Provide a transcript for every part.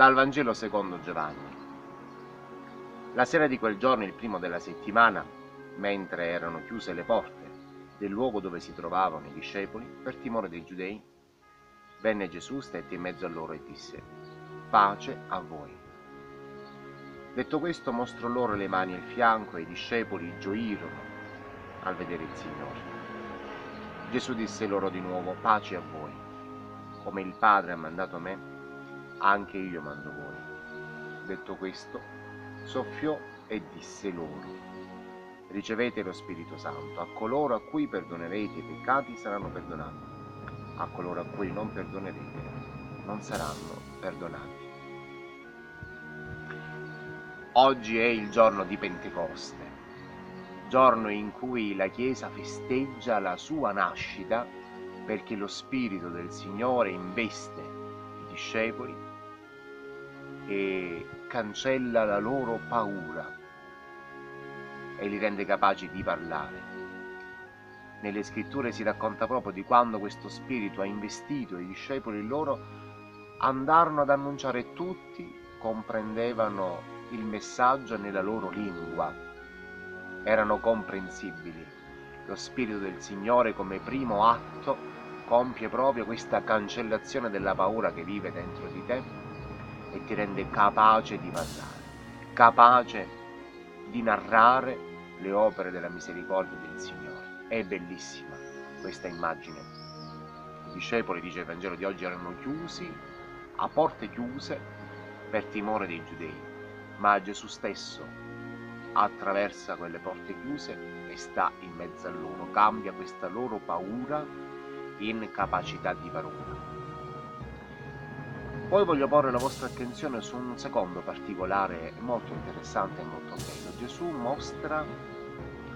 Dal Vangelo secondo Giovanni. La sera di quel giorno, il primo della settimana, mentre erano chiuse le porte del luogo dove si trovavano i discepoli, per timore dei giudei, venne Gesù, stette in mezzo a loro e disse, pace a voi. Detto questo mostrò loro le mani e il fianco e i discepoli gioirono al vedere il Signore. Gesù disse loro di nuovo, pace a voi. Come il Padre ha mandato me, anche io mando voi. Detto questo, soffiò e disse loro, ricevete lo Spirito Santo, a coloro a cui perdonerete i peccati saranno perdonati, a coloro a cui non perdonerete non saranno perdonati. Oggi è il giorno di Pentecoste, giorno in cui la Chiesa festeggia la sua nascita perché lo Spirito del Signore investe i discepoli e cancella la loro paura e li rende capaci di parlare. Nelle scritture si racconta proprio di quando questo spirito ha investito i discepoli loro andarono ad annunciare tutti comprendevano il messaggio nella loro lingua, erano comprensibili. Lo Spirito del Signore come primo atto compie proprio questa cancellazione della paura che vive dentro di te e ti rende capace di parlare, capace di narrare le opere della misericordia del Signore. È bellissima questa immagine. I discepoli, dice il Vangelo di oggi, erano chiusi, a porte chiuse, per timore dei giudei, ma Gesù stesso attraversa quelle porte chiuse e sta in mezzo a loro, cambia questa loro paura in capacità di parola. Poi voglio porre la vostra attenzione su un secondo particolare molto interessante e molto bello. Gesù mostra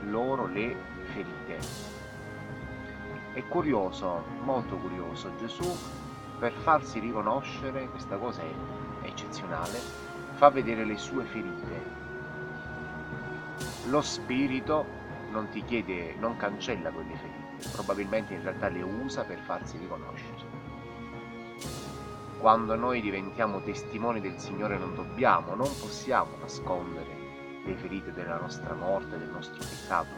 loro le ferite. È curioso, molto curioso, Gesù per farsi riconoscere, questa cosa è eccezionale, fa vedere le sue ferite. Lo spirito non ti chiede, non cancella quelle ferite, probabilmente in realtà le usa per farsi riconoscere quando noi diventiamo testimoni del Signore non dobbiamo, non possiamo nascondere le ferite della nostra morte, del nostro peccato.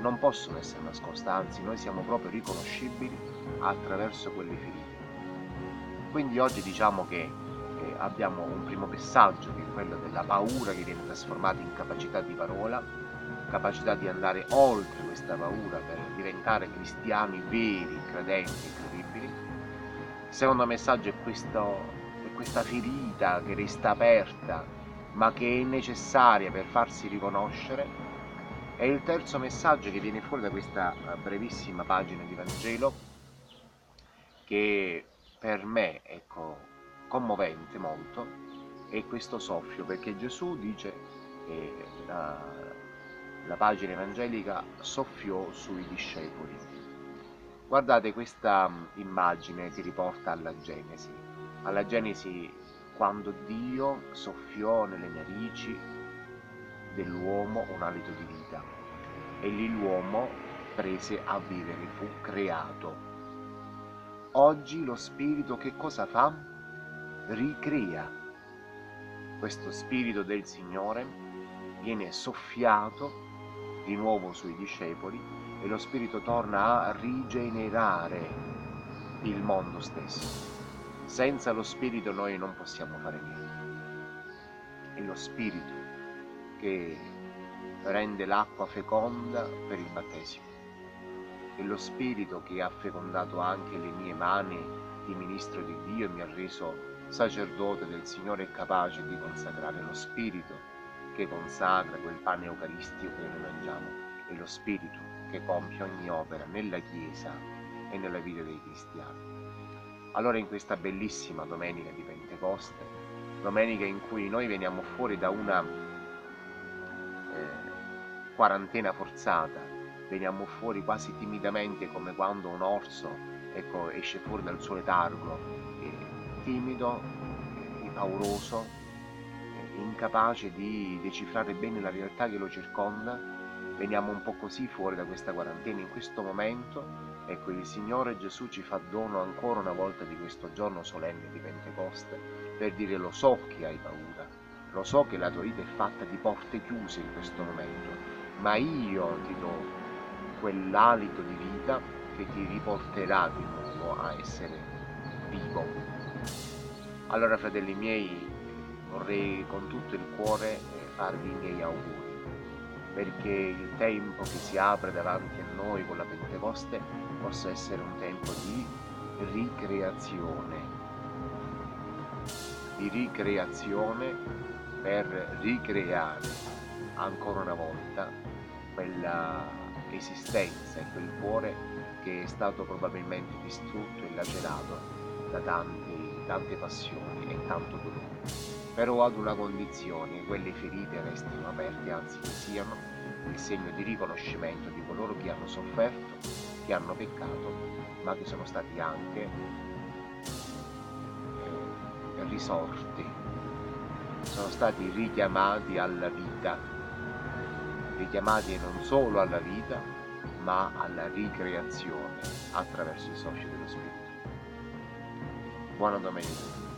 Non possono essere nascoste, anzi noi siamo proprio riconoscibili attraverso quelle ferite. Quindi oggi diciamo che eh, abbiamo un primo messaggio che è quello della paura che viene trasformata in capacità di parola, capacità di andare oltre questa paura per diventare cristiani veri, credenti, credibili secondo messaggio è, questo, è questa ferita che resta aperta ma che è necessaria per farsi riconoscere e il terzo messaggio che viene fuori da questa brevissima pagina di Vangelo che per me ecco, commovente molto è questo soffio perché Gesù dice che la, la pagina evangelica soffiò sui discepoli Guardate questa mm, immagine ti riporta alla Genesi, alla Genesi quando Dio soffiò nelle narici dell'uomo un alito di vita e lì l'uomo prese a vivere, fu creato. Oggi lo Spirito che cosa fa? Ricrea. Questo Spirito del Signore viene soffiato di nuovo sui discepoli e lo Spirito torna a rigenerare il mondo stesso. Senza lo Spirito noi non possiamo fare niente. È lo Spirito che rende l'acqua feconda per il battesimo. È lo Spirito che ha fecondato anche le mie mani di ministro di Dio e mi ha reso sacerdote del Signore e capace di consacrare lo Spirito che consacra quel pane eucaristico che noi mangiamo. È lo Spirito che compie ogni opera nella Chiesa e nella vita dei cristiani. Allora in questa bellissima domenica di Pentecoste, domenica in cui noi veniamo fuori da una eh, quarantena forzata, veniamo fuori quasi timidamente come quando un orso ecco, esce fuori dal suo letargo, eh, timido, eh, pauroso, incapace di decifrare bene la realtà che lo circonda veniamo un po' così fuori da questa quarantena in questo momento Ecco, il Signore Gesù ci fa dono ancora una volta di questo giorno solenne di Pentecoste per dire lo so che hai paura, lo so che la tua vita è fatta di porte chiuse in questo momento, ma io ti do quell'alito di vita che ti riporterà di nuovo a essere vivo. Allora, fratelli miei, vorrei con tutto il cuore eh, farvi i miei auguri perché il tempo che si apre davanti a noi con la Pentecoste possa essere un tempo di ricreazione, di ricreazione per ricreare ancora una volta quella esistenza e quel cuore che è stato probabilmente distrutto e lacerato da tante, tante passioni e tanto dolore però ad una condizione, quelle ferite restino aperte, anzi che siano il segno di riconoscimento di coloro che hanno sofferto, che hanno peccato, ma che sono stati anche eh, risorti, sono stati richiamati alla vita, richiamati non solo alla vita, ma alla ricreazione attraverso il soffio dello Spirito. Buona domenica.